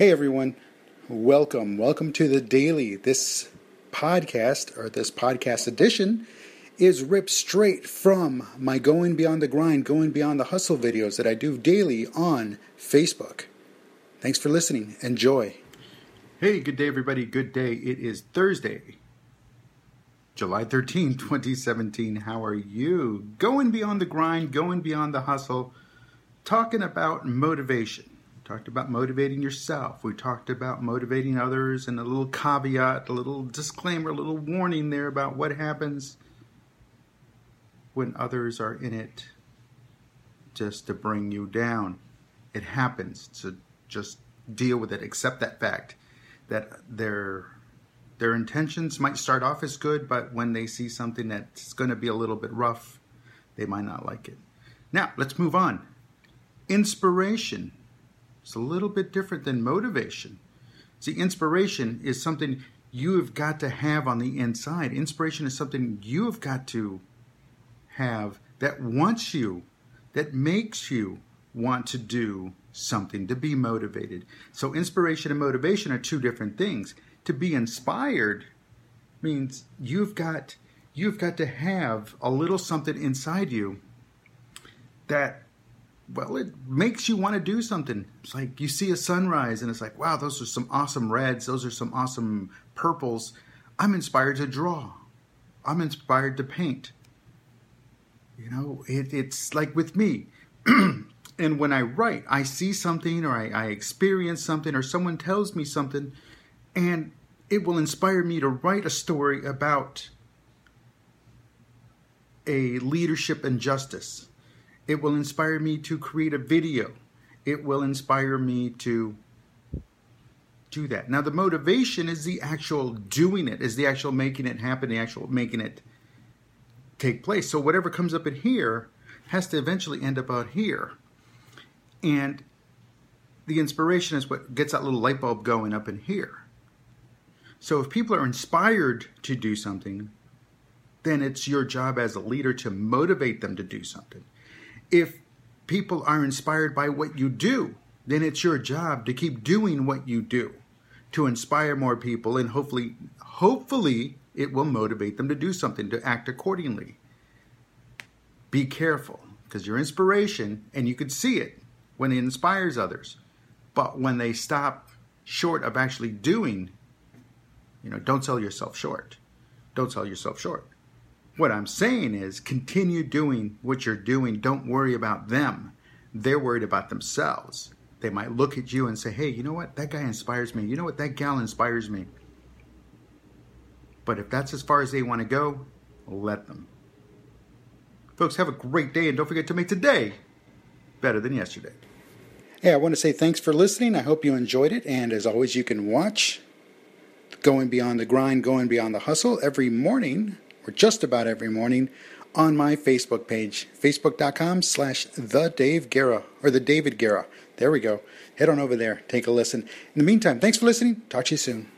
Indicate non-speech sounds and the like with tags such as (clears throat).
Hey everyone, welcome. Welcome to the daily. This podcast, or this podcast edition, is ripped straight from my Going Beyond the Grind, Going Beyond the Hustle videos that I do daily on Facebook. Thanks for listening. Enjoy. Hey, good day, everybody. Good day. It is Thursday, July 13, 2017. How are you? Going beyond the grind, going beyond the hustle, talking about motivation talked about motivating yourself. We talked about motivating others and a little caveat, a little disclaimer, a little warning there about what happens when others are in it just to bring you down. It happens. So just deal with it. Accept that fact that their their intentions might start off as good, but when they see something that's going to be a little bit rough, they might not like it. Now, let's move on. Inspiration it's a little bit different than motivation. See, inspiration is something you have got to have on the inside. Inspiration is something you have got to have that wants you, that makes you want to do something, to be motivated. So, inspiration and motivation are two different things. To be inspired means you've got you've got to have a little something inside you that well, it makes you want to do something. It's like you see a sunrise and it's like, wow, those are some awesome reds, those are some awesome purples. I'm inspired to draw. I'm inspired to paint. You know, it, it's like with me. (clears throat) and when I write, I see something or I, I experience something or someone tells me something, and it will inspire me to write a story about a leadership injustice it will inspire me to create a video. It will inspire me to do that. Now, the motivation is the actual doing it, is the actual making it happen, the actual making it take place. So, whatever comes up in here has to eventually end up out here. And the inspiration is what gets that little light bulb going up in here. So, if people are inspired to do something, then it's your job as a leader to motivate them to do something if people are inspired by what you do, then it's your job to keep doing what you do to inspire more people and hopefully hopefully it will motivate them to do something to act accordingly. Be careful because your inspiration and you could see it when it inspires others. But when they stop short of actually doing, you know, don't sell yourself short. Don't sell yourself short. What I'm saying is continue doing what you're doing. Don't worry about them. They're worried about themselves. They might look at you and say, hey, you know what? That guy inspires me. You know what? That gal inspires me. But if that's as far as they want to go, let them. Folks, have a great day and don't forget to make today better than yesterday. Hey, I want to say thanks for listening. I hope you enjoyed it. And as always, you can watch Going Beyond the Grind, Going Beyond the Hustle every morning or just about every morning on my Facebook page, facebook.com slash the Dave Guerra, or the David Guerra. There we go. Head on over there, take a listen. In the meantime, thanks for listening. Talk to you soon.